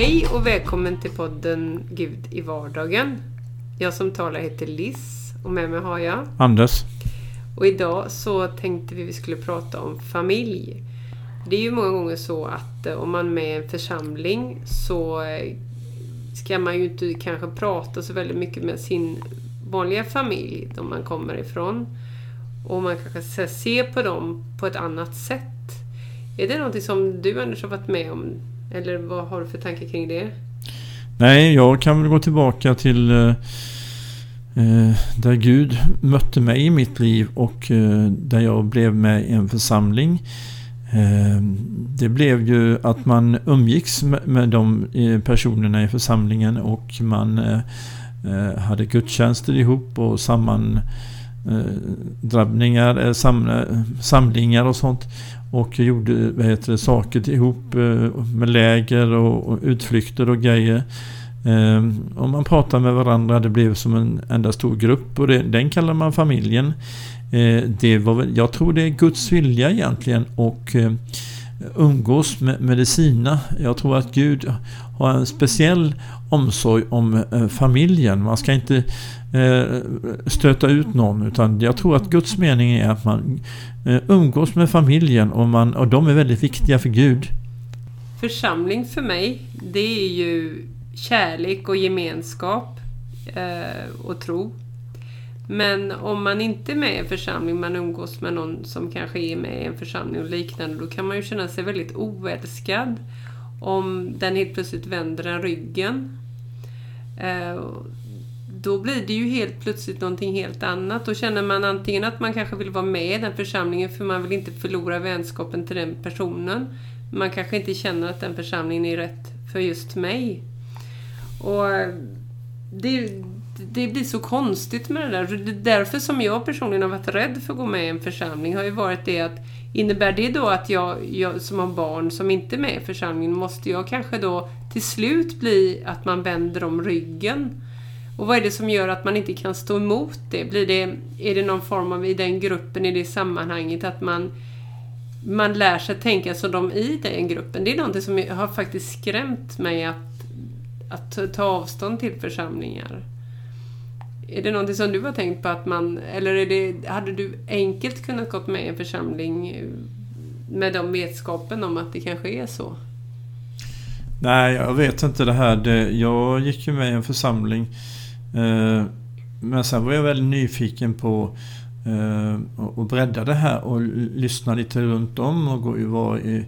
Hej och välkommen till podden Gud i vardagen. Jag som talar heter Liz och med mig har jag Anders. Och idag så tänkte vi vi skulle prata om familj. Det är ju många gånger så att eh, om man är med i en församling så eh, ska man ju inte kanske prata så väldigt mycket med sin vanliga familj, de man kommer ifrån. Och man kanske ser på dem på ett annat sätt. Är det någonting som du Anders har varit med om? Eller vad har du för tanke kring det? Nej, jag kan väl gå tillbaka till eh, eh, där Gud mötte mig i mitt liv och eh, där jag blev med i en församling. Eh, det blev ju att man umgicks med, med de eh, personerna i församlingen och man eh, hade gudstjänster ihop och samman drabbningar, samlingar och sånt. Och gjorde vad heter det, saker ihop eh, med läger och, och utflykter och grejer. Ehm, och man pratade med varandra, det blev som en enda stor grupp och det, den kallar man familjen. Eh, det var, jag tror det är Guds vilja egentligen och eh, umgås med, med det sina. Jag tror att Gud har en speciell omsorg om eh, familjen. Man ska inte eh, stöta ut någon utan jag tror att Guds mening är att man eh, umgås med familjen och, man, och de är väldigt viktiga för Gud. Församling för mig, det är ju kärlek och gemenskap och tro. Men om man inte är med i en församling, man umgås med någon som kanske är med i en församling och liknande, då kan man ju känna sig väldigt oälskad om den helt plötsligt vänder en ryggen. Eh, då blir det ju helt plötsligt någonting helt annat. Då känner man antingen att man kanske vill vara med i den församlingen för man vill inte förlora vänskapen till den personen. Man kanske inte känner att den församlingen är rätt för just mig. Och eh, det, det blir så konstigt med det där. Det är därför som jag personligen har varit rädd för att gå med i en församling har ju varit det att innebär det då att jag, jag som har barn som inte är med i församlingen måste jag kanske då till slut bli att man vänder om ryggen? Och vad är det som gör att man inte kan stå emot det? Blir det är det någon form av, i den gruppen, i det sammanhanget, att man, man lär sig tänka som de i den gruppen? Det är någonting som har faktiskt skrämt mig att att ta avstånd till församlingar. Är det någonting som du har tänkt på att man, eller är det, hade du enkelt kunnat gått med i en församling eh, med de vetskapen om att det kanske är så? Nej, jag vet inte det här. Det, jag gick ju med i en församling. Eh, men sen var jag väldigt nyfiken på eh, att bredda det här och lyssna lite runt om och gå, vara i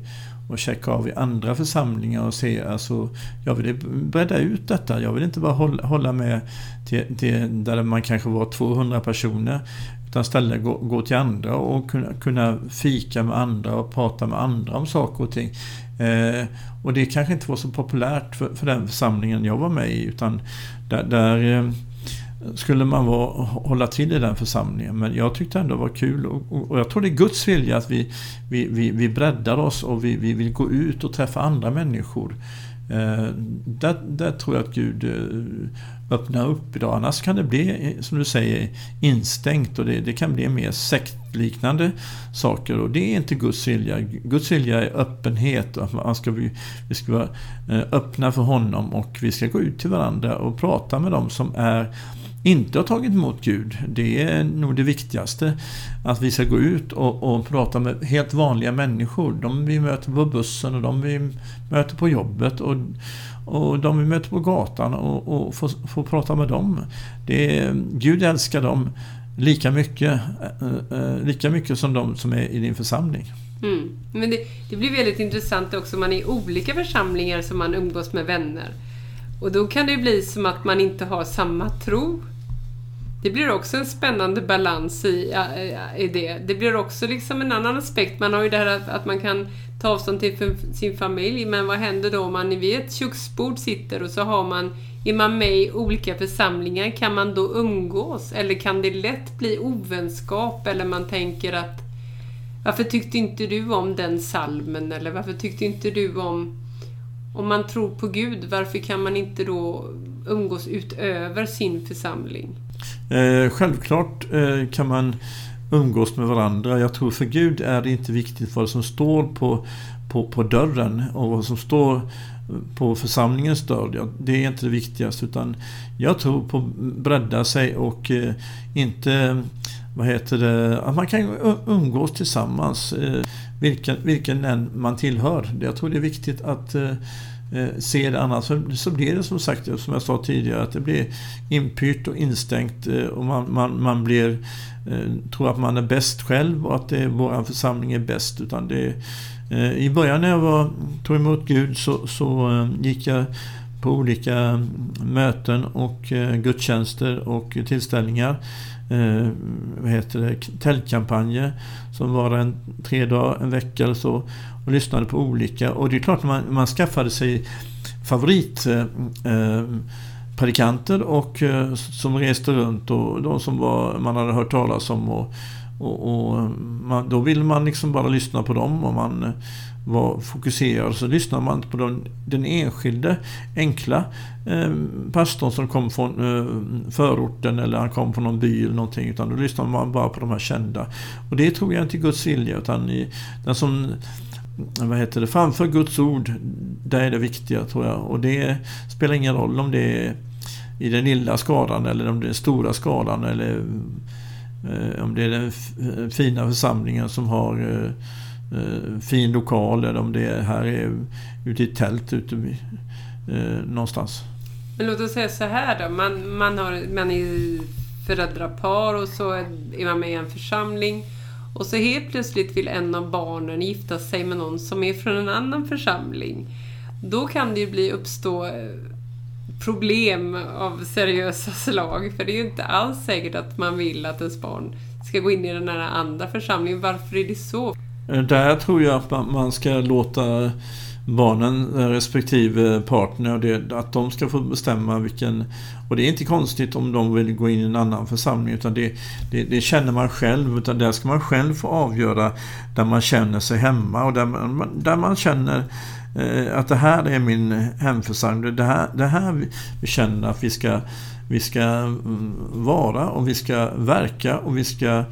och checka av i andra församlingar och se. Alltså, jag vill bredda ut detta. Jag vill inte bara hålla, hålla med till, till, där man kanske var 200 personer. Utan istället gå, gå till andra och kunna, kunna fika med andra och prata med andra om saker och ting. Eh, och det kanske inte var så populärt för, för den församlingen jag var med i. Utan där, där eh, skulle man vara, hålla till i den församlingen. Men jag tyckte ändå det var kul och, och jag tror det är Guds vilja att vi, vi, vi, vi breddar oss och vi, vi vill gå ut och träffa andra människor. Eh, där, där tror jag att Gud eh, öppnar upp idag. Annars kan det bli, som du säger, instängt och det, det kan bli mer sektliknande saker. Och det är inte Guds vilja. Guds vilja är öppenhet. Och man ska, vi, vi ska vara eh, öppna för honom och vi ska gå ut till varandra och prata med dem som är inte har tagit emot Gud. Det är nog det viktigaste. Att vi ska gå ut och, och prata med helt vanliga människor. De vi möter på bussen och de vi möter på jobbet. Och, och de vi möter på gatan och, och få, få prata med dem. Det är, Gud älskar dem lika mycket, eh, eh, lika mycket som de som är i din församling. Mm. Men det, det blir väldigt intressant också, man är i olika församlingar som man umgås med vänner. Och då kan det bli som att man inte har samma tro det blir också en spännande balans i, i det. Det blir också liksom en annan aspekt. Man har ju det här att, att man kan ta avstånd till sin familj, men vad händer då om man vid ett köksbord sitter och så har man, är man med i olika församlingar, kan man då umgås? Eller kan det lätt bli ovänskap? Eller man tänker att varför tyckte inte du om den salmen? Eller varför tyckte inte du om... Om man tror på Gud, varför kan man inte då umgås utöver sin församling? Eh, självklart eh, kan man umgås med varandra. Jag tror för Gud är det inte viktigt vad som står på, på, på dörren och vad som står på församlingens dörr. Det är inte det viktigaste utan jag tror på att bredda sig och eh, inte vad heter det, att man kan umgås tillsammans eh, vilken, vilken än man tillhör. Jag tror det är viktigt att eh, Eh, ser det annars så blir det som sagt, som jag sa tidigare, att det blir inpyrt och instängt eh, och man, man, man blir, eh, tror att man är bäst själv och att det, vår församling är bäst. Utan det, I början när jag var, tog emot Gud så, så gick jag på olika möten och gudstjänster och tillställningar. Eh, vad heter det? Tältkampanjer som var en tre dagar, en vecka eller så. Och lyssnade på olika. Och det är klart man, man skaffade sig favoritpredikanter eh, eh och eh, som reste runt och de som var, man hade hört talas om. Och, och, och eh, man, då ville man liksom bara lyssna på dem och man var fokuserad. Så lyssnade man på den, den enskilde enkla eh, pastorn som kom från eh, förorten eller han kom från någon by eller någonting. Utan då lyssnade man bara på de här kända. Och det tror jag inte är Guds vilja. Utan i, den som vad heter det, framför Guds ord, där är det viktiga tror jag. Och det spelar ingen roll om det är i den lilla skadan eller om det är den stora skadan eller eh, om det är den fina församlingen som har eh, eh, fin lokal eller om det är här är ute i ett tält ute eh, någonstans. Men låt oss säga så här då. Man, man, har, man är föräldrapar och så är man med i en församling. Och så helt plötsligt vill en av barnen gifta sig med någon som är från en annan församling. Då kan det ju bli uppstå eh, problem av seriösa slag. För det är ju inte alls säkert att man vill att ens barn ska gå in i den här andra församlingen. Varför är det så? Eh, där tror jag att man ska låta barnen respektive partner, det, att de ska få bestämma vilken... Och det är inte konstigt om de vill gå in i en annan församling utan det, det, det känner man själv. Utan där ska man själv få avgöra där man känner sig hemma och där man, där man känner eh, att det här är min hemförsamling. Det här, det här vi, vi känner att vi ska, vi ska mm, vara och vi ska verka och vi ska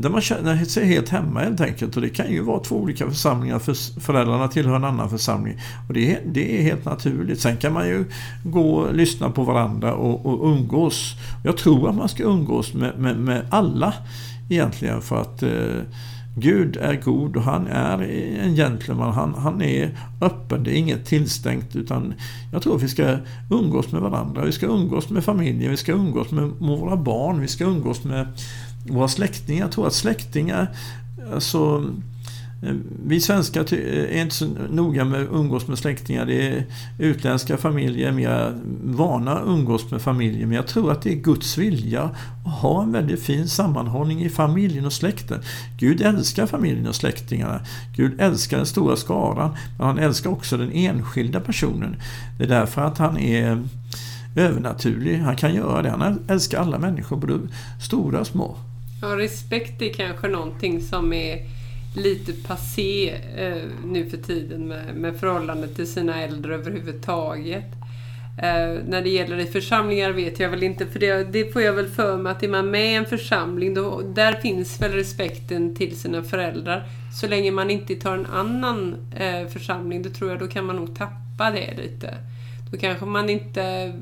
där man känner sig helt hemma helt enkelt. Och det kan ju vara två olika församlingar. För föräldrarna tillhör en annan församling. Och det är, det är helt naturligt. Sen kan man ju gå och lyssna på varandra och, och umgås. Jag tror att man ska umgås med, med, med alla egentligen. För att eh, Gud är god och han är en gentleman. Han, han är öppen. Det är inget tillstängt. Utan jag tror att vi ska umgås med varandra. Vi ska umgås med familjen. Vi ska umgås med våra barn. Vi ska umgås med våra släktingar. Jag tror att släktingar, alltså eh, vi svenskar eh, är inte så noga med att umgås med släktingar. Det är utländska familjer är mer vana att umgås med familjer. Men jag tror att det är Guds vilja att ha en väldigt fin sammanhållning i familjen och släkten. Gud älskar familjen och släktingarna. Gud älskar den stora skaran. Men han älskar också den enskilda personen. Det är därför att han är övernaturlig. Han kan göra det. Han älskar alla människor, både stora och små. Ja, respekt är kanske någonting som är lite passé eh, nu för tiden med, med förhållandet till sina äldre överhuvudtaget. Eh, när det gäller i församlingar vet jag väl inte, för det, det får jag väl för mig att är man med i en församling, då, där finns väl respekten till sina föräldrar. Så länge man inte tar en annan eh, församling, då tror jag då kan man nog tappa det lite. Då kanske man inte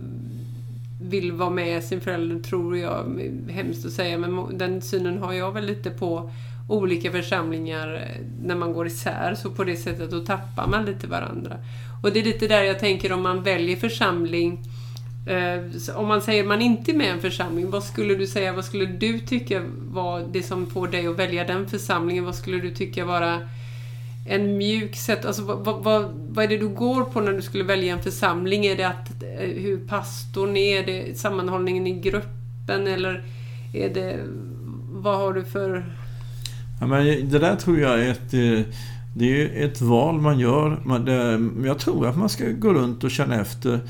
vill vara med sin förälder, tror jag. Hemskt att säga, men den synen har jag väl lite på olika församlingar eh, när man går isär. Så på det sättet då tappar man lite varandra. Och det är lite där jag tänker om man väljer församling. Eh, om man säger att man inte är med i en församling, vad skulle du säga, vad skulle du tycka var det som får dig att välja den församlingen? Vad skulle du tycka vara en mjuk sätt, alltså vad, vad, vad är det du går på när du skulle välja en församling? Är det att, eh, hur pastorn är? Är det sammanhållningen i gruppen eller är det, vad har du för... Ja, men det där tror jag är ett, eh, det är ett val man gör. Jag tror att man ska gå runt och känna efter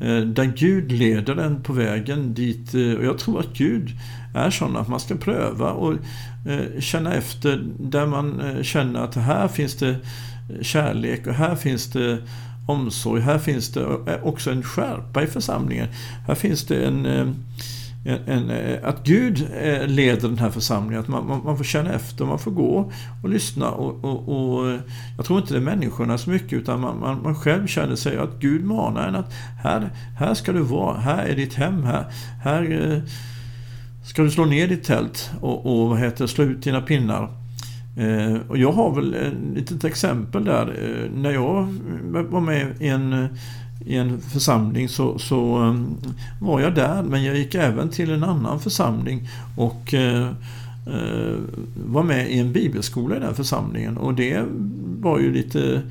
Eh, där Gud leder en på vägen dit. Eh, och jag tror att Gud är sån att man ska pröva och eh, känna efter där man känner att här finns det kärlek och här finns det omsorg. Här finns det också en skärpa i församlingen. Här finns det en en, en, eh, att Gud eh, leder den här församlingen. Att man, man, man, får känna efter, man får gå och lyssna. Och, och, och eh, jag tror inte det är människorna så mycket utan man, man, man, själv känner sig att Gud manar en att här, här ska du vara, här är ditt hem, här, här ska du slå ner ditt tält och, och vad heter, slå ut dina pinnar. Eh, och jag har väl ett litet exempel där. Eh, när jag var med i en, i en församling så, så um, var jag där men jag gick även till en annan församling och eh, eh, var med i en bibelskola i den församlingen och det var ju lite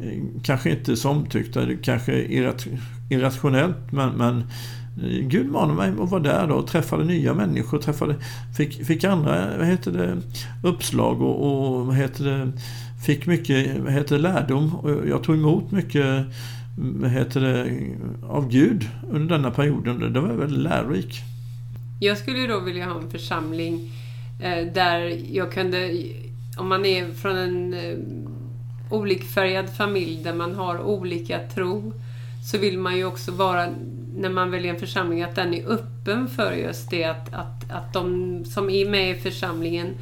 eh, kanske inte så omtyckt, kanske irrationellt men, men eh, Gud manade mig att vara där då och träffade nya människor. Träffade, fick, fick andra vad heter det, uppslag och, och vad heter det, fick mycket vad heter det, lärdom. Och jag tog emot mycket vad heter det, av Gud under denna perioden. Det var väldigt lärorik. Jag skulle då vilja ha en församling eh, där jag kunde, om man är från en eh, olikfärgad familj där man har olika tro, så vill man ju också vara när man väljer en församling att den är öppen för just det att, att, att de som är med i församlingen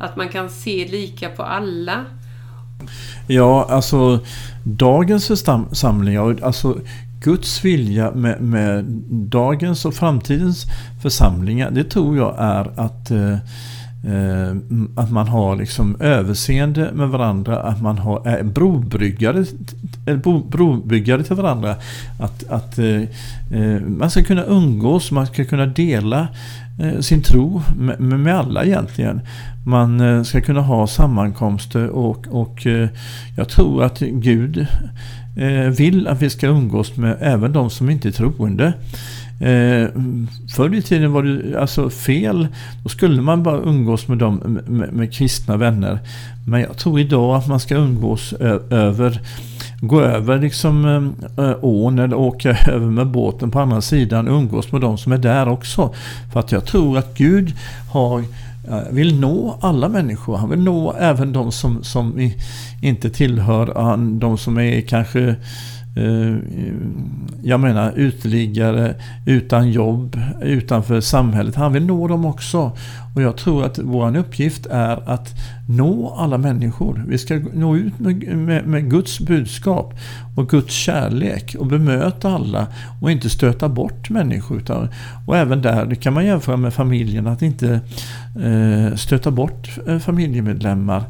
att man kan se lika på alla. Ja, alltså dagens församlingar, alltså Guds vilja med, med, dagens och framtidens församlingar, det tror jag är att eh, Eh, Eh, att man har liksom överseende med varandra, att man har, är brobryggare, brobyggare till varandra. Att, att eh, eh, man ska kunna umgås, man ska kunna dela sin tro med, med alla egentligen. Man ska kunna ha sammankomster och, och jag tror att Gud vill att vi ska umgås med även de som inte är troende. Eh, förr i tiden var det alltså fel. Då skulle man bara umgås med, dem, med, med kristna vänner. Men jag tror idag att man ska umgås över gå över liksom äh, ån eller åka över med båten på andra sidan och umgås med de som är där också. För att jag tror att Gud har, eh, vill nå alla människor. Han vill nå även de som, som inte tillhör, de som är kanske Eh, jag menar uteliggare utan jobb, utanför samhället. Han vill nå dem också. Och jag tror att vår uppgift är att nå alla människor. Vi ska nå ut med, med, med, Guds budskap och Guds kärlek och bemöta alla och inte stöta bort människor. Utan, och även där, det kan man jämföra med familjen, att inte eh, stöta bort eh, familjemedlemmar.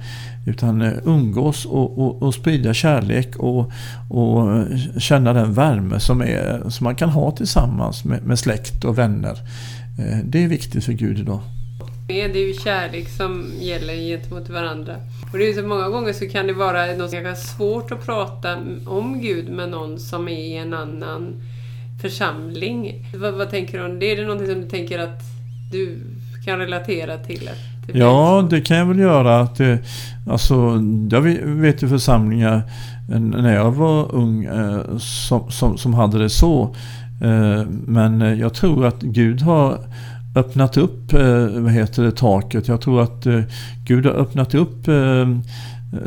Utan eh, umgås och, och, och sprida kärlek och, och eh, känna den värme som, är, som man kan ha tillsammans med, med släkt och vänner. Eh, det är viktigt för Gud idag. Det är ju kärlek som gäller gentemot varandra. Och det är så många gånger så kan det vara något svårt att prata om Gud med någon som är i en annan församling. Vad, vad tänker du om det? Är det någonting som du tänker att du kan relatera till? Ja, det kan jag väl göra. Att det, alltså, jag vet ju församlingar när jag var ung eh, som, som, som hade det så. Eh, men jag tror att Gud har öppnat upp eh, vad heter det, taket. Jag tror att eh, Gud har öppnat upp eh,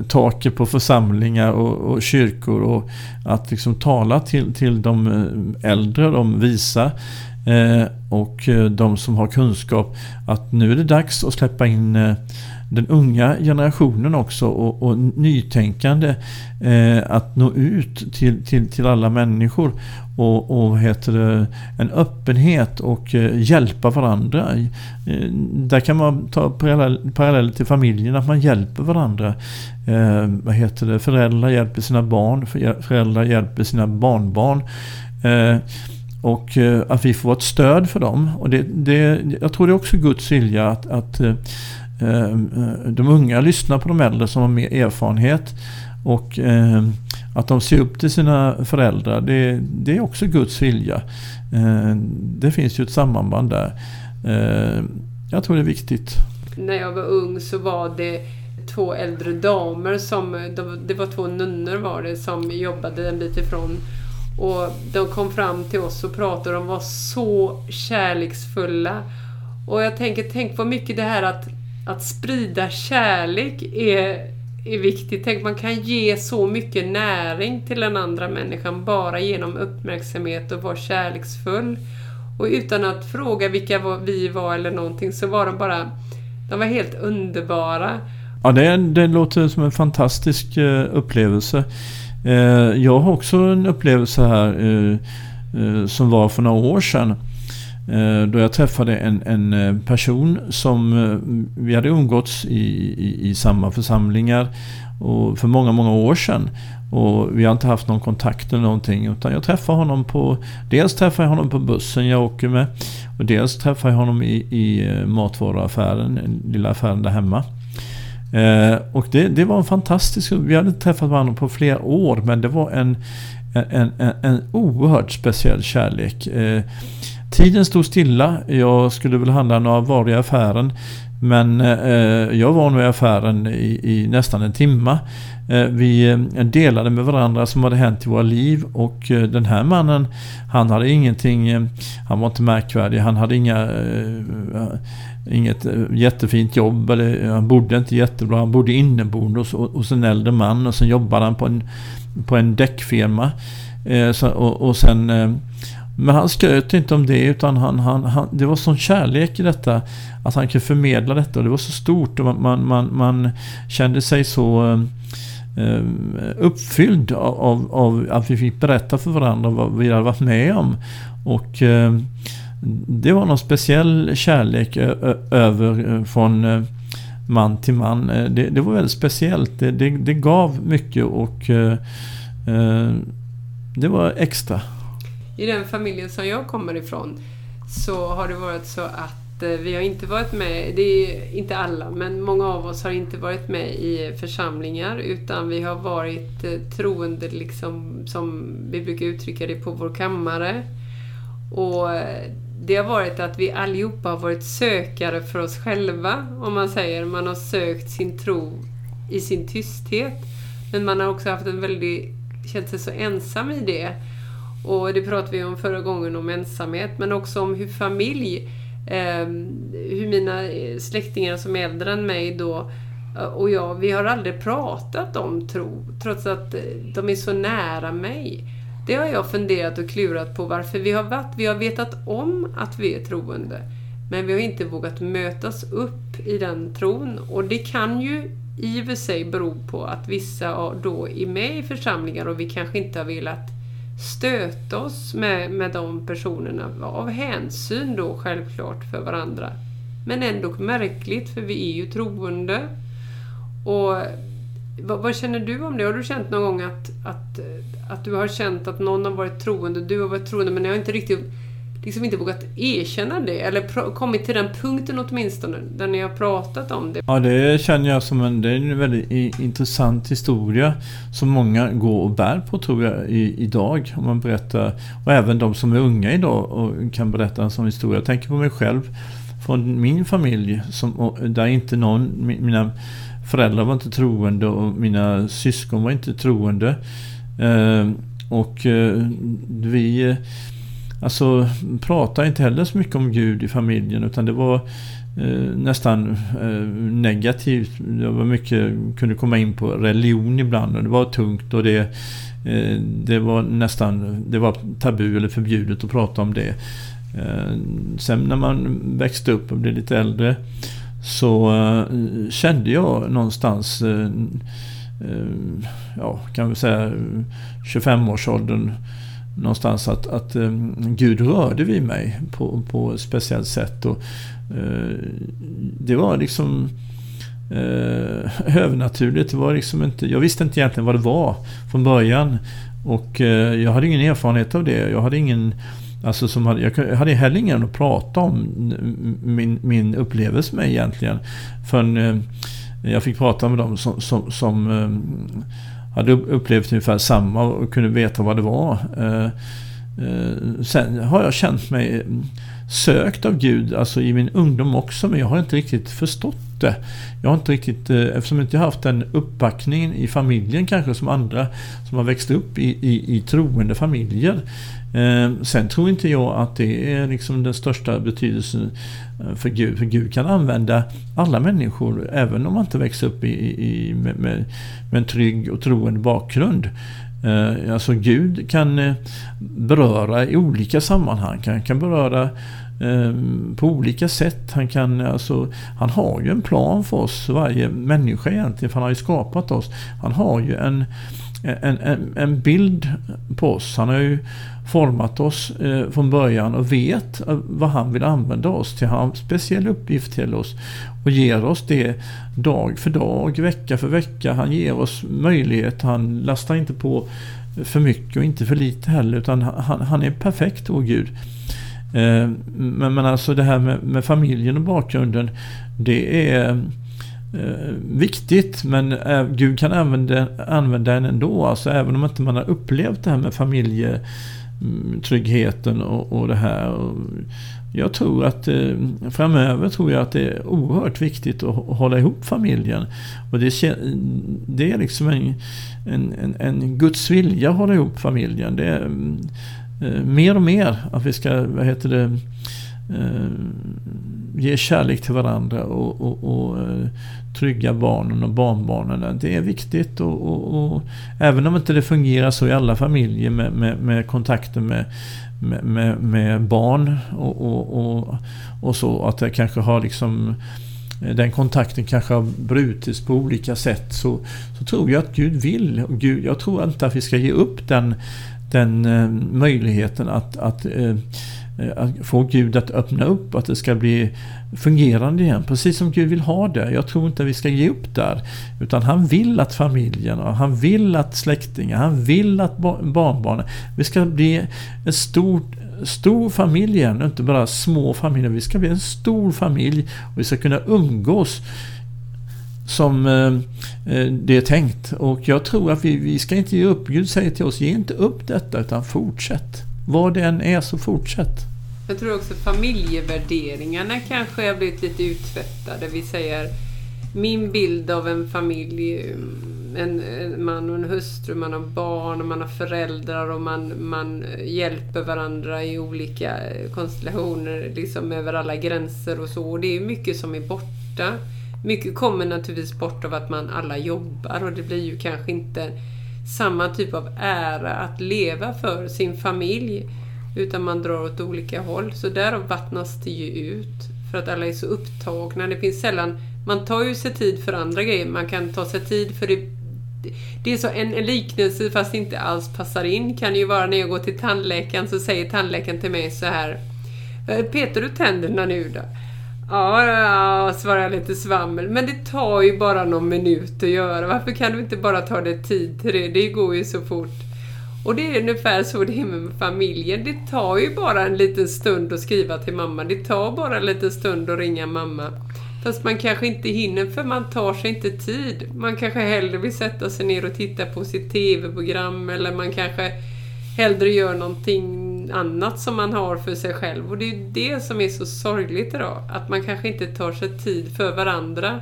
taket på församlingar och, och, kyrkor och att liksom tala till, till de äldre, de visa Eh, och eh, de som har kunskap att nu är det dags att släppa in eh, den unga generationen också och, och nytänkande eh, att nå ut till, till, till alla människor och, och heter det, en öppenhet och eh, hjälpa varandra. Eh, där kan man ta parallell, parallell till familjen, att man hjälper varandra. Eh, vad heter det? Föräldrar hjälper sina barn, föräldrar hjälper sina barnbarn. Eh, och eh, att vi får ett stöd för dem. Och det, det, jag tror det är också Guds vilja att, att eh, eh, de unga lyssnar på de äldre som har mer erfarenhet. Och att de ser upp till sina föräldrar, det, det är också Guds vilja. Det finns ju ett sammanband där. Jag tror det är viktigt. När jag var ung så var det två äldre damer som, det var två nunnor var det, som jobbade en bit ifrån. Och de kom fram till oss och pratade, och de var så kärleksfulla. Och jag tänker, tänk vad mycket det här att att sprida kärlek är, är viktigt. Tänk man kan ge så mycket näring till den andra människan bara genom uppmärksamhet och vara kärleksfull. Och utan att fråga vilka vi var eller någonting så var de bara, de var helt underbara. Ja, det, det låter som en fantastisk eh, upplevelse. Eh, jag har också en upplevelse här eh, eh, som var för några år sedan. Då jag träffade en, en person som vi hade umgåtts i, i, i samma församlingar och för många, många år sedan. Och vi har inte haft någon kontakt eller någonting. Utan jag träffar honom på... Dels träffar jag honom på bussen jag åker med. Och dels träffar jag honom i, i matvaruaffären, matvaruaffären, lilla affären där hemma. Eh, och det, det var en fantastisk... Vi hade träffat varandra på flera år men det var en, en, en, en oerhört speciell kärlek. Eh, tiden stod stilla. Jag skulle väl handla några varor i affären. Men eh, jag var nog i affären i, i nästan en timme. Eh, vi eh, delade med varandra som hade hänt i våra liv och eh, den här mannen han hade ingenting, eh, han var inte märkvärdig, han hade inga eh, inget jättefint jobb eller han bodde inte jättebra. Han bodde inneboende hos, hos en äldre man och sen jobbade han på en, på en däckfirma. så, och, och sen men han skröt inte om det utan han, han, han, det var sån kärlek i detta. Att han kunde förmedla detta och det var så stort och man, man, man, man kände sig så Eh, uppfylld av, av, att vi fick berätta för varandra vad vi hade varit med om. Och eh, det var någon speciell kärlek över eh, från eh, man till man. Eh, det, det var väldigt speciellt. Det, det, det, gav mycket och eh, det var extra. I den familjen som jag kommer ifrån så har det varit så att eh, vi har inte varit med, det är inte alla, men många av oss har inte varit med i församlingar utan vi har varit eh, troende, liksom, som vi brukar uttrycka det, på vår kammare. Och eh, det har varit att vi allihopa har varit sökare för oss själva, om man säger. Man har sökt sin tro i sin tysthet. Men man har också haft en väldigt, känt sig så ensam i det. Och det pratade vi om förra gången, om ensamhet, men också om hur familj eh, hur mina eh, släktingar som är äldre än mig då eh, och jag, vi har aldrig pratat om tro, trots att eh, de är så nära mig. Det har jag funderat och klurat på varför vi har varit. Vi har vetat om att vi är troende, men vi har inte vågat mötas upp i den tron. Och det kan ju i och för sig bero på att vissa då är med i församlingar och vi kanske inte har velat stöta oss med, med de personerna av hänsyn då självklart för varandra. Men ändå märkligt för vi är ju troende. Och vad, vad, känner du om det? Har du känt någon gång att, att, att du har känt att någon har varit troende, du har varit troende men jag har inte riktigt liksom inte vågat erkänna det, eller kommit till den punkten åtminstone, där ni har pratat om det. Ja, det känner jag som en, det är en väldigt intressant historia som många går och bär på tror jag i, idag. Om man berättar, och även de som är unga idag och kan berätta en sån historia. Jag tänker på mig själv från min familj, som, där inte någon, mina föräldrar var inte troende och mina syskon var inte troende. Eh, och eh, vi Alltså prata inte heller så mycket om Gud i familjen utan det var eh, nästan eh, negativt. Det var mycket, kunde komma in på religion ibland och det var tungt och det, eh, det var nästan det var tabu eller förbjudet att prata om det. Eh, sen när man växte upp och blev lite äldre så eh, kände jag någonstans eh, eh ja, kan vi säga 25-årsåldern någonstans att, att um, Gud rörde vid mig på, på ett speciellt sätt. Och, uh, det var liksom uh, övernaturligt. Det var liksom inte, jag visste inte egentligen vad det var från början. Och uh, jag hade ingen erfarenhet av det. Jag hade ingen Alltså som hade, jag hade heller ingen att prata om min, min upplevelse med egentligen. Förrän jag fick prata med dem som, som, som ehm, hade upplevt ungefär samma och kunde veta vad det var. Eh, eh, sen har jag känt mig sökt av Gud, alltså i min ungdom också, men jag har inte riktigt förstått det. Jag har inte riktigt, eh, eftersom jag inte haft den uppbackningen i familjen kanske som andra som har växt upp i, i, i troende familjer. Eh, sen tror inte jag att det är liksom den största betydelsen eh, för Gud. För Gud kan använda alla människor, även om man inte växer upp i, i med, med, med, en trygg och troende bakgrund. Eh, alltså Gud kan eh, beröra i olika sammanhang. Han kan beröra eh, på olika sätt. Han, kan, alltså, han har ju en plan för oss, varje människa egentligen, för han har ju skapat oss. Han har ju en, en, en, en bild på oss. Han har ju format oss eh, från början och vet eh, vad han vill använda oss till. Han har en speciell uppgift till oss och ger oss det dag för dag, vecka för vecka. Han ger oss möjlighet. Han lastar inte på för mycket och inte för lite heller utan han, han är perfekt, vår Gud. Eh, men, men alltså det här med, med familjen och bakgrunden det är eh, viktigt men eh, Gud kan använda, använda den ändå. Alltså även om inte man har upplevt det här med familje Mm, tryggheten och, och det här. Jag tror att eh, framöver tror jag att det är oerhört viktigt att hålla ihop familjen. Och det, det är liksom en, en, en, en Guds vilja att hålla ihop familjen. Det är, mm, eh, mer och mer att vi ska, vad heter det, Eh, ge kärlek till varandra och, och, och eh, trygga barnen och barnbarnen. Det är viktigt och, och, och, även om inte det fungerar så i alla familjer med, med, med kontakter med, med, med, barn och, och, så att det kanske har liksom eh, den kontakten kanske har brutits på olika sätt så, så tror jag att Gud vill. Gud, jag tror inte att vi ska ge upp den, den eh, möjligheten att, att Eh, Eh, att få Gud att öppna upp, att det ska bli fungerande igen. Precis som Gud vill ha det. Jag tror inte att vi ska ge upp där. Utan han vill att familjen, och han vill att släktingar, han vill att barnbarnen, vi ska bli en stor, stor familj igen, inte bara små familjer. Vi ska bli en stor familj och vi ska kunna umgås som eh, eh, det är tänkt. Och jag tror att vi, vi ska inte ge upp. Gud säger till oss, ge inte upp detta utan fortsätt. Vad det än är så fortsätt. Jag tror också familjevärderingarna kanske har blivit lite uttvättade. Vi säger min bild av en familj, mm, en, en, man och en hustru, man har barn och man har föräldrar och man, man hjälper varandra i olika eh, konstellationer liksom över alla gränser och så. Och det är mycket som är borta. Mycket kommer naturligtvis bort av att man alla jobbar och det blir ju kanske inte samma typ av ära att leva för sin familj. Utan man drar åt olika håll. Så därav vattnas det ju ut. För att alla är så upptagna. Det finns sällan... Man tar ju sig tid för andra grejer. Man kan ta sig tid för det det är så en, en liknelse fast inte alls passar in kan ju vara när jag går till tandläkaren så säger tandläkaren till mig så här Peter du tänderna nu då? Ja, ja, svarar jag lite svammel. Men det tar ju bara någon minut att göra. Varför kan du inte bara ta dig tid till det? Det går ju så fort. Och det är ungefär så det är med familjen. Det tar ju bara en liten stund att skriva till mamma. Det tar bara en liten stund att ringa mamma. Fast man kanske inte hinner för man tar sig inte tid. Man kanske hellre vill sätta sig ner och titta på sitt TV-program eller man kanske hellre gör någonting annat som man har för sig själv. Och det är det som är så sorgligt idag. Att man kanske inte tar sig tid för varandra.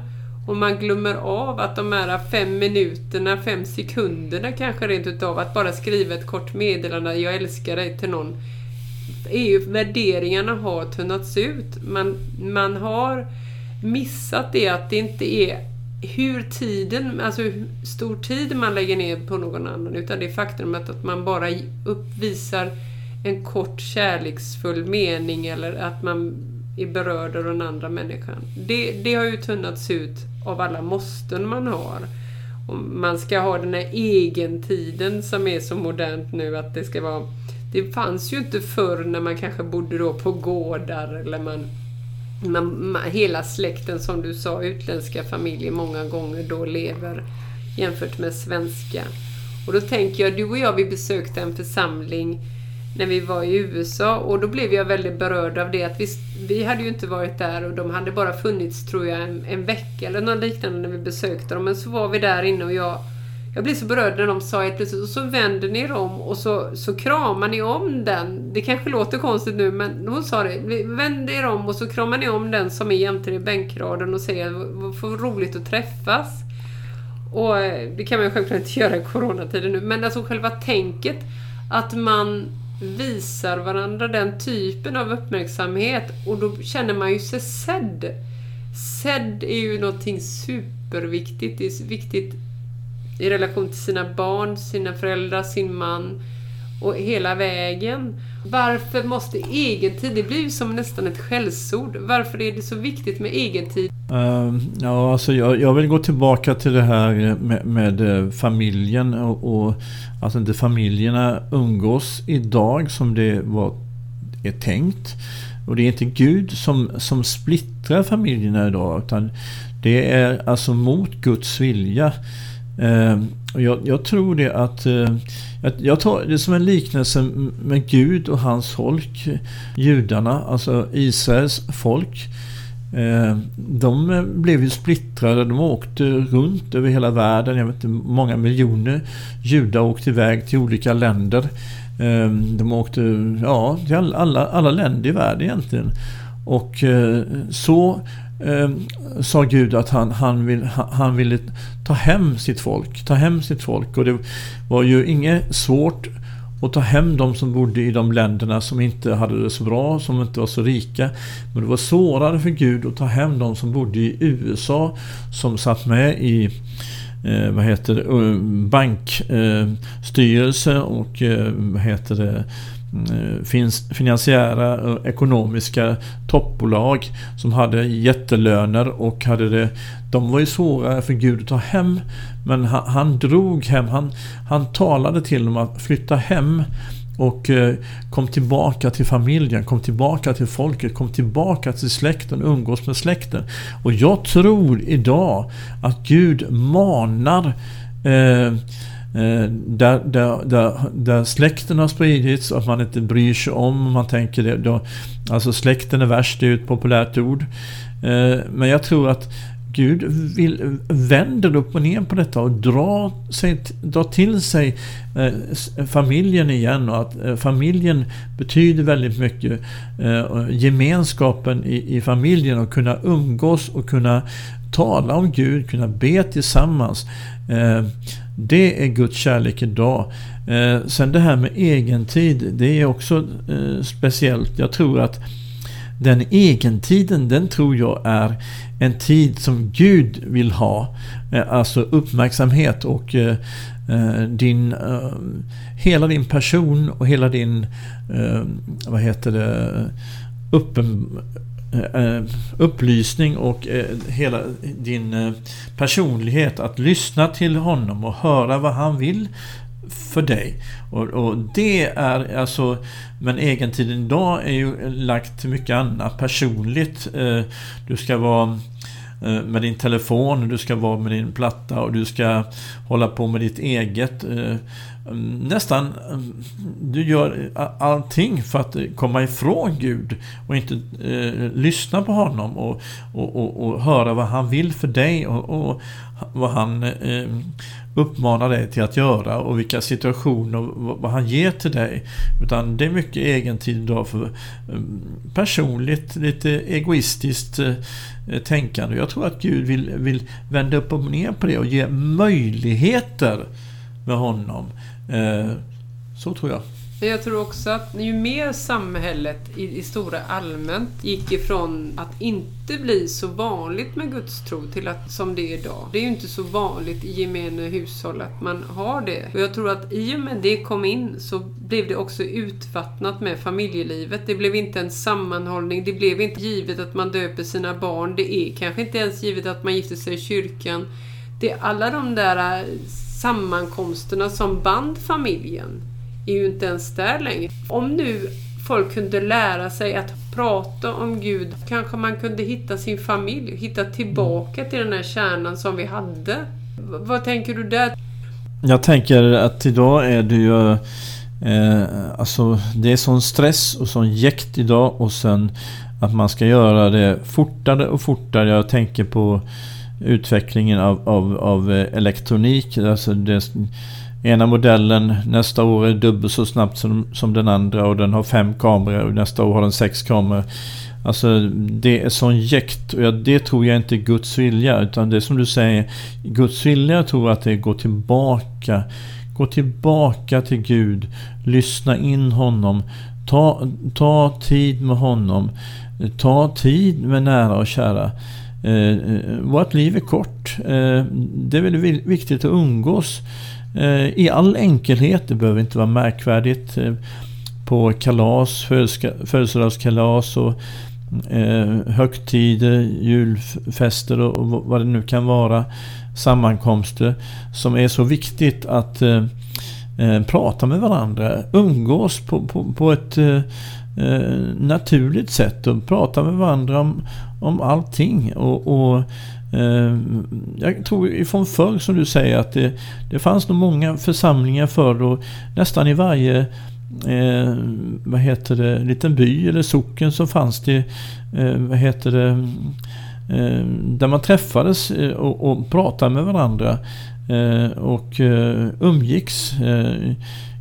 Och man glömmer av att de här fem minuterna, fem sekunderna kanske rent utav att bara skriva ett kort meddelande, jag älskar dig till någon. EU, värderingarna har tunnats ut. Man, man har missat det att det inte är hur tiden, alltså hur stor tid man lägger ner på någon annan, utan det faktum att man bara uppvisar en kort kärleksfull mening eller att man är berörd av den andra människan. Det, det har ju tunnats ut av alla måsten man har. Och man ska ha den här egentiden som är så modernt nu att det ska vara... Det fanns ju inte förr när man kanske bodde då på gårdar eller man, man, hela släkten som du sa, utländska familjer många gånger då lever jämfört med svenska. Och då tänker jag, du och jag vi besökte en församling när vi var i USA och då blev jag väldigt berörd av det att vi, vi hade ju inte varit där och de hade bara funnits tror jag en, en vecka eller något liknande när vi besökte dem. Men så var vi där inne och jag, jag blev så berörd när de sa helt plötsligt och så vänder ni er om och så, så kramar ni om den. Det kanske låter konstigt nu men hon sa det. Vänd er om och så kramar ni om den som är jämte i bänkraden och säger vad roligt att träffas. Och eh, det kan man ju självklart inte göra i coronatiden nu men alltså själva tänket att man visar varandra den typen av uppmärksamhet och då känner man ju sig sedd. Sedd är ju någonting superviktigt. Det är viktigt i relation till sina barn, sina föräldrar, sin man och hela vägen. Varför måste egentid, det blir ju som nästan ett skällsord. Varför är det så viktigt med egentid? Uh, ehm, ja, alltså jag, jag, vill gå tillbaka till det här med, med eh, familjen och, och att inte familjerna umgås idag som det var, är tänkt. Och det är inte Gud som, som splittrar familjerna idag utan det är alltså mot Guds vilja. Ehm, och jag, jag, tror det eh, att jag tar det som en liknelse med Gud och hans folk, judarna, alltså Israels folk. Ehm, eh, de blev ju splittrade, de åkte runt över hela världen. Jag vet inte, många miljoner judar åkte iväg till olika länder. Eh, de åkte ja, till alla, alla länder i världen egentligen. Och eh, så eh, sa Gud att han, han, vill, han ville ta hem sitt folk. Ta hem sitt folk. Och det var ju inget svårt att ta hem de som bodde i de länderna som inte hade det så bra, som inte var så rika. Men det var svårare för Gud att ta hem de som bodde i USA, som satt med i eh, vad heter det, eh, bankstyrelse eh, och eh, vad heter det, Eh, finns finansiära och ekonomiska toppbolag som hade jättelöner och hade det, de var ju svåra för Gud att ta hem. Men han, han drog hem, han, han talade till dem att flytta hem och eh, kom tillbaka till familjen, kom tillbaka till folket, kom tillbaka till släkten, umgås med släkten. Och jag tror idag att Gud manar Eh, Eh, där, där, där, där släkten har spridits och att man inte bryr sig om. Man tänker det, då, alltså släkten är värst, det är ett populärt ord. Eh, men jag tror att Gud vill, vänder upp och ner på detta och drar, sig, drar till sig eh, familjen igen och att familjen betyder väldigt mycket. Gemenskapen i, i familjen och kunna umgås och kunna tala om Gud, kunna be tillsammans. Det är Guds kärlek idag. Eh, sen det här med egentid, det är också eh, speciellt. Jag tror att den egentiden, den tror jag är en tid som Gud vill ha. Eh, alltså uppmärksamhet och eh, eh, din, hela din person och hela din, vad heter det, uppen, Eh, eh, upplysning och eh, hela din personlighet. Att lyssna till honom och höra vad han vill för dig. Och, och det är alltså, men egentiden idag är ju lagt till mycket annat personligt. Du ska vara Eh, med din telefon, du ska vara med din platta och du ska hålla på med ditt eget. Eh, mm, nästan, mm, du gör allting för att eh, komma ifrån Gud och inte eh, lyssna på honom och, och, och, och, höra vad han vill för dig och, och vad han eh, uppmanar dig till att göra och vilka situationer vad han ger till dig. Utan det är mycket egentid idag för eh, personligt, lite egoistiskt eh, tänkande. Jag tror att Gud vill, vill vända upp och ner på det och ge möjligheter med honom. Eh, så tror jag. Jag tror också att ju mer samhället i, i stora allmänt gick ifrån att inte bli så vanligt med gudstro till att som det är idag. Det är ju inte så vanligt i gemene hushåll att man har det. Och jag tror att i och med det kom in så blev det också utvattnat med familjelivet. Det blev inte en sammanhållning. Det blev inte givet att man döper sina barn. Det är kanske inte ens givet att man gifter sig i kyrkan. Det är alla de där eh, sammankomsterna som band familjen är ju inte ens där längre. Om nu folk kunde lära sig att prata om Gud, kanske man kunde hitta sin familj, hitta tillbaka till den här kärnan som vi hade. Vad tänker du där? Jag tänker att idag är det ju eh, Alltså det är sån stress och sån jäkt idag och sen att man ska göra det fortare och fortare. Jag tänker på utvecklingen av, av, av eh, elektronik. Alltså det, ena modellen nästa år är dubbelt så snabbt som, som den andra och den har fem kameror och nästa år har den sex kameror. Alltså det är sån jäkt och det tror jag inte är Guds vilja utan det är som du säger Guds vilja tror att det är att gå tillbaka Gå tillbaka till Gud Lyssna in honom Ta, ta tid med honom Ta tid med nära och kära Eh, eh vårt liv är kort. Eh, det är väldigt viktigt att umgås Eh, i all enkelhet. Det behöver inte vara märkvärdigt. Eh, på kalas, födelsedagskalas och eh, högtider, julfester och vad det nu kan vara. Sammankomster som är så viktigt att prata med varandra. Umgås på, på, på ett naturligt sätt och prata med varandra om, om allting. Och, och Eh, jag tror ifrån förr som du säger att det, det fanns nog många församlingar förr och nästan i varje eh, vad heter det, liten by eller socken så fanns det eh, vad heter det eh, där man träffades eh, och, och pratade med varandra eh, och eh, umgicks.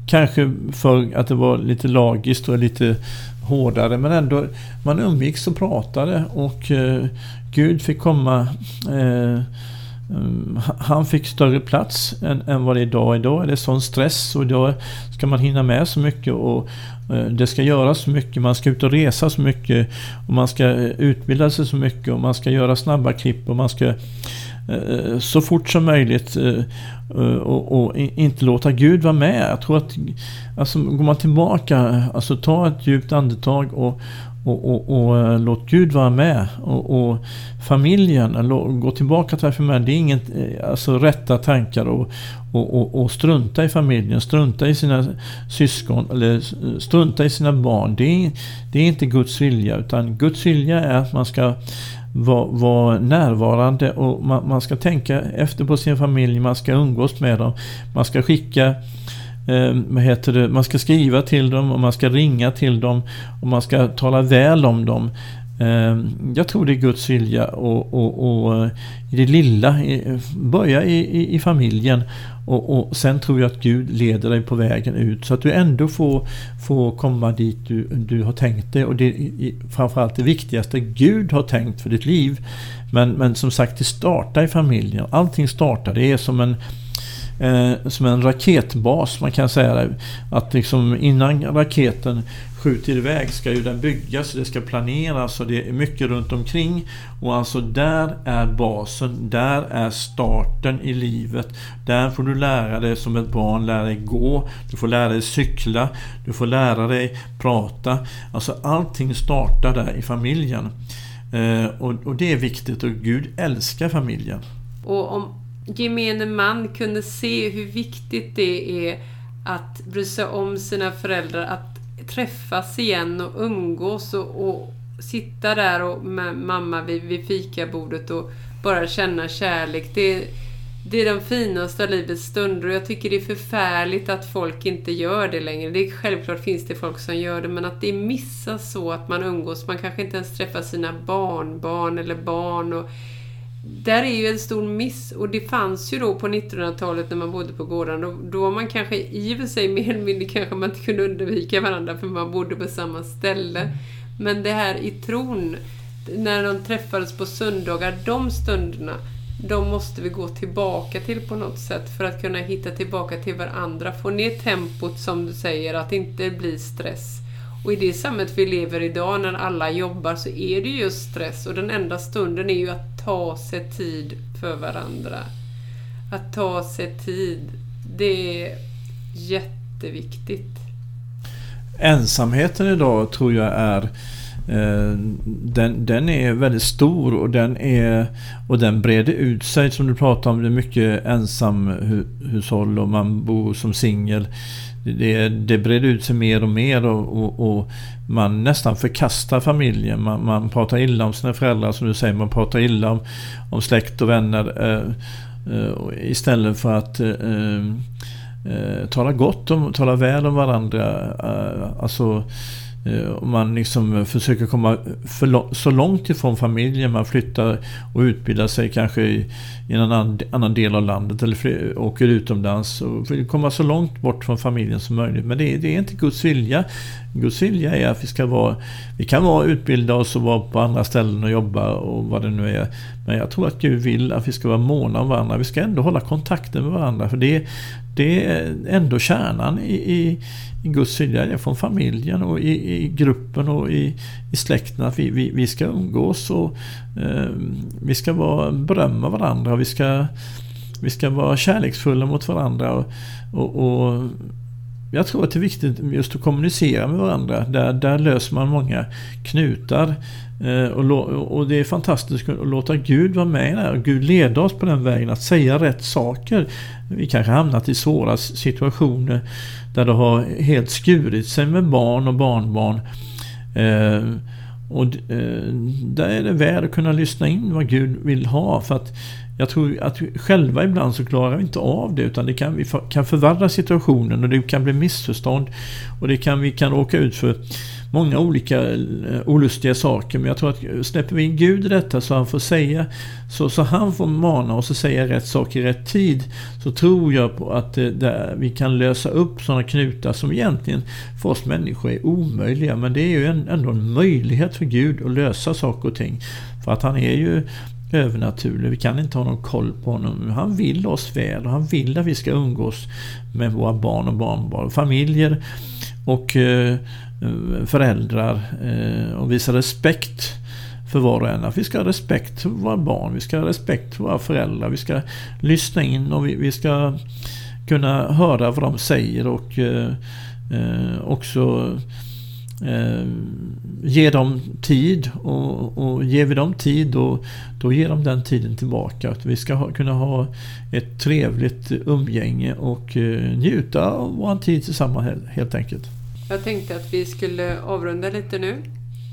Kanske för att det var lite lagiskt och lite hårdare men ändå man umgicks och pratade och eh, Gud fick komma eh, mm, han fick större plats än, än vad det är idag. Idag är det sån stress och idag ska man hinna med så mycket och eh, det ska göras så mycket. Man ska ut och resa så mycket och man ska eh, utbilda sig så mycket och man ska göra snabba klipp och man ska Eh, Eh, så fort som möjligt eh, eh, och, och, inte låta Gud vara med. Jag tror att alltså, går man tillbaka, alltså ta ett djupt andetag och, och, och, och låt Gud vara med. Och, och familjen, gå tillbaka till familjen. Det är inget, alltså rätta tankar och, och, och, och, strunta i familjen, strunta i sina syskon eller strunta i sina barn. Det är, det är inte Guds vilja utan Guds vilja är att man ska vara var närvarande och man, man, ska tänka efter på sin familj, man ska umgås med dem, man ska skicka eh, vad heter det, man ska skriva till dem och man ska ringa till dem och man ska tala väl om dem. Ehm, jag tror det är Guds vilja och, och, och eh, i det lilla, börja i, i, i familjen och, och, sen tror jag att Gud leder dig på vägen ut så att du ändå får, får komma dit du, du har tänkt dig. Och det är framförallt det viktigaste Gud har tänkt för ditt liv. Men, men som sagt, det startar i familjen. Allting startar. Det är som en eh, som en raketbas man kan säga. Att liksom innan raketen skjuter iväg ska ju den byggas, det ska planeras och det är mycket runt omkring. Och alltså där är basen, där är starten i livet. Där får du lära dig som ett barn lära dig gå, du får lära dig cykla, du får lära dig prata. Alltså allting startar där i familjen. Eh, och, och det är viktigt och Gud älskar familjen. Och om gemene man kunde se hur viktigt det är att bry sig om sina föräldrar, att träffas igen och umgås och, och sitta där och med mamma vid, vid fikabordet och bara känna kärlek. Det, det är de finaste av livets stunder och jag tycker det är förfärligt att folk inte gör det längre. Det är, självklart finns det folk som gör det men att det missas så att man umgås. Man kanske inte ens träffar sina barnbarn eller barn. Och där är ju en stor miss och det fanns ju då på 1900-talet när man bodde på gården. Då, då var man kanske i och för sig mer eller mindre kanske man inte kunde undvika varandra för man bodde på samma ställe. Men det här i tron, när de träffades på söndagar, de stunderna, de måste vi gå tillbaka till på något sätt för att kunna hitta tillbaka till varandra. Få ner tempot som du säger, att inte bli stress. Och i det samhället vi lever idag när alla jobbar så är det just stress och den enda stunden är ju att ta sig tid för varandra. Att ta sig tid, det är jätteviktigt. Ensamheten idag tror jag är eh, Eh, den, den är väldigt stor och den, är, och den breder ut sig som du pratar om. Det är mycket ensamhushåll och man bor som singel det, det breder ut sig mer och mer och, och, och man nästan förkastar familjen. Man, man, pratar illa om sina föräldrar som du säger. Man pratar illa om, om släkt och vänner. Eh, eh, istället för att eh, eh, eh, tala gott om, tala väl om varandra. Eh, alltså Eh, om man liksom försöker komma så långt ifrån familjen, man flyttar och utbildar sig kanske i, en annan, annan del av landet eller åker utomlands och vill komma så långt bort från familjen som möjligt. Men det är, det är inte Guds vilja. Guds vilja är att vi ska vara, vi kan vara utbilda oss och vara på andra ställen och jobba och vad det nu är. Men jag tror att Gud vill att vi ska vara måna om varandra. Vi ska ändå hålla kontakten med varandra. För det, det är ändå kärnan i, i, i Guds vilja. Från familjen och i, i gruppen och i, i släkten att vi, vi, vi ska umgås och eh, vi ska vara, berömma varandra. Vi ska, vi ska vara kärleksfulla mot varandra. Och, och, och jag tror att det är viktigt just att kommunicera med varandra. Där, där löser man många knutar. Eh, och, och, det är fantastiskt att låta Gud vara med där. Gud leda oss på den vägen att säga rätt saker. Vi kanske hamnat i svåra situationer där det har helt skurit sig med barn och barnbarn. Eh, och eh, där är det väl att kunna lyssna in vad Gud vill ha. För att jag tror att själva ibland så klarar vi inte av det utan det kan, vi kan förvärra situationen och det kan bli missförstånd. Och det kan, vi kan råka ut för många olika eh, olustiga saker. Men jag tror att släpper vi in Gud i detta så han får säga, så, så han får mana oss att säga rätt saker i rätt tid. Så tror jag på att det, där vi kan lösa upp sådana knutar som egentligen för oss människor är omöjliga. Men det är ju en, ändå en möjlighet för Gud att lösa saker och ting. För att han är ju övernaturlig. Vi kan inte ha någon koll på honom. Han vill oss väl och han vill att vi ska umgås med våra barn och barnbarn. Familjer och eh, Eh, föräldrar eh, och visa respekt för var och en. Att vi ska ha respekt för våra barn, vi ska ha respekt för våra föräldrar, vi ska lyssna in och vi, vi ska kunna höra vad de säger och eh, eh också eh, ge dem tid och, och ger vi dem tid då, då ger de den tiden tillbaka. Att vi ska ha, kunna ha ett trevligt umgänge och eh, njuta av vår tid tillsammans helt enkelt. Jag tänkte att vi skulle avrunda lite nu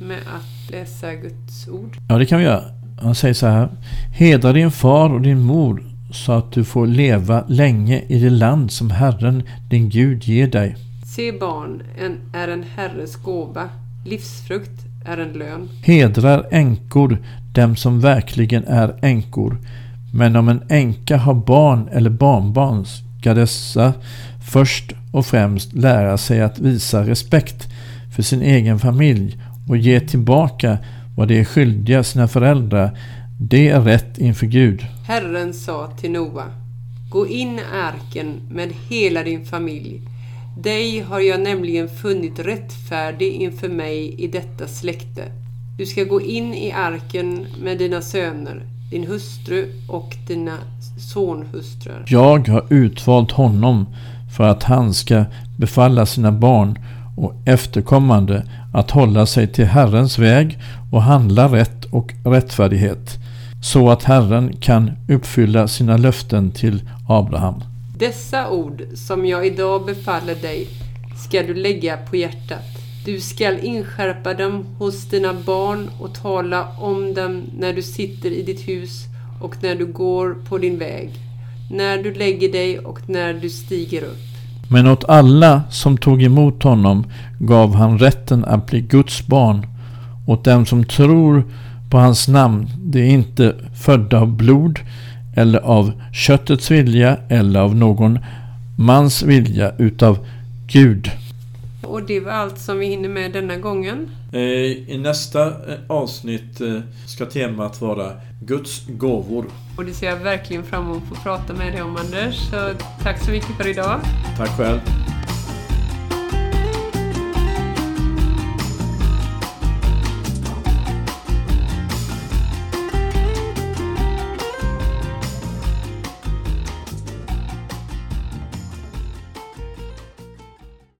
med att läsa Guds ord. Ja, det kan vi göra. Han säger så här. Hedra din far och din mor så att du får leva länge i det land som Herren, din Gud, ger dig. Se barn en, är en Herres gåva, livsfrukt är en lön. Hedrar änkor dem som verkligen är änkor. Men om en änka har barn eller barnbarn ska dessa först och främst lära sig att visa respekt för sin egen familj och ge tillbaka vad de är skyldiga sina föräldrar. Det är rätt inför Gud. Herren sa till Noa Gå in i arken med hela din familj dig har jag nämligen funnit rättfärdig inför mig i detta släkte. Du ska gå in i arken med dina söner, din hustru och dina sonhustrur. Jag har utvalt honom för att han ska befalla sina barn och efterkommande att hålla sig till Herrens väg och handla rätt och rättfärdighet, så att Herren kan uppfylla sina löften till Abraham. Dessa ord som jag idag befaller dig ska du lägga på hjärtat. Du skall inskärpa dem hos dina barn och tala om dem när du sitter i ditt hus och när du går på din väg, när du lägger dig och när du stiger upp. Men åt alla som tog emot honom gav han rätten att bli Guds barn, åt dem som tror på hans namn, det är inte födda av blod, eller av köttets vilja eller av någon mans vilja utav Gud. Och det var allt som vi hinner med denna gången. Eh, I nästa eh, avsnitt eh, ska temat vara Guds gåvor. Och det ser jag verkligen fram emot att få prata med dig om Anders. Så tack så mycket för idag. Tack själv.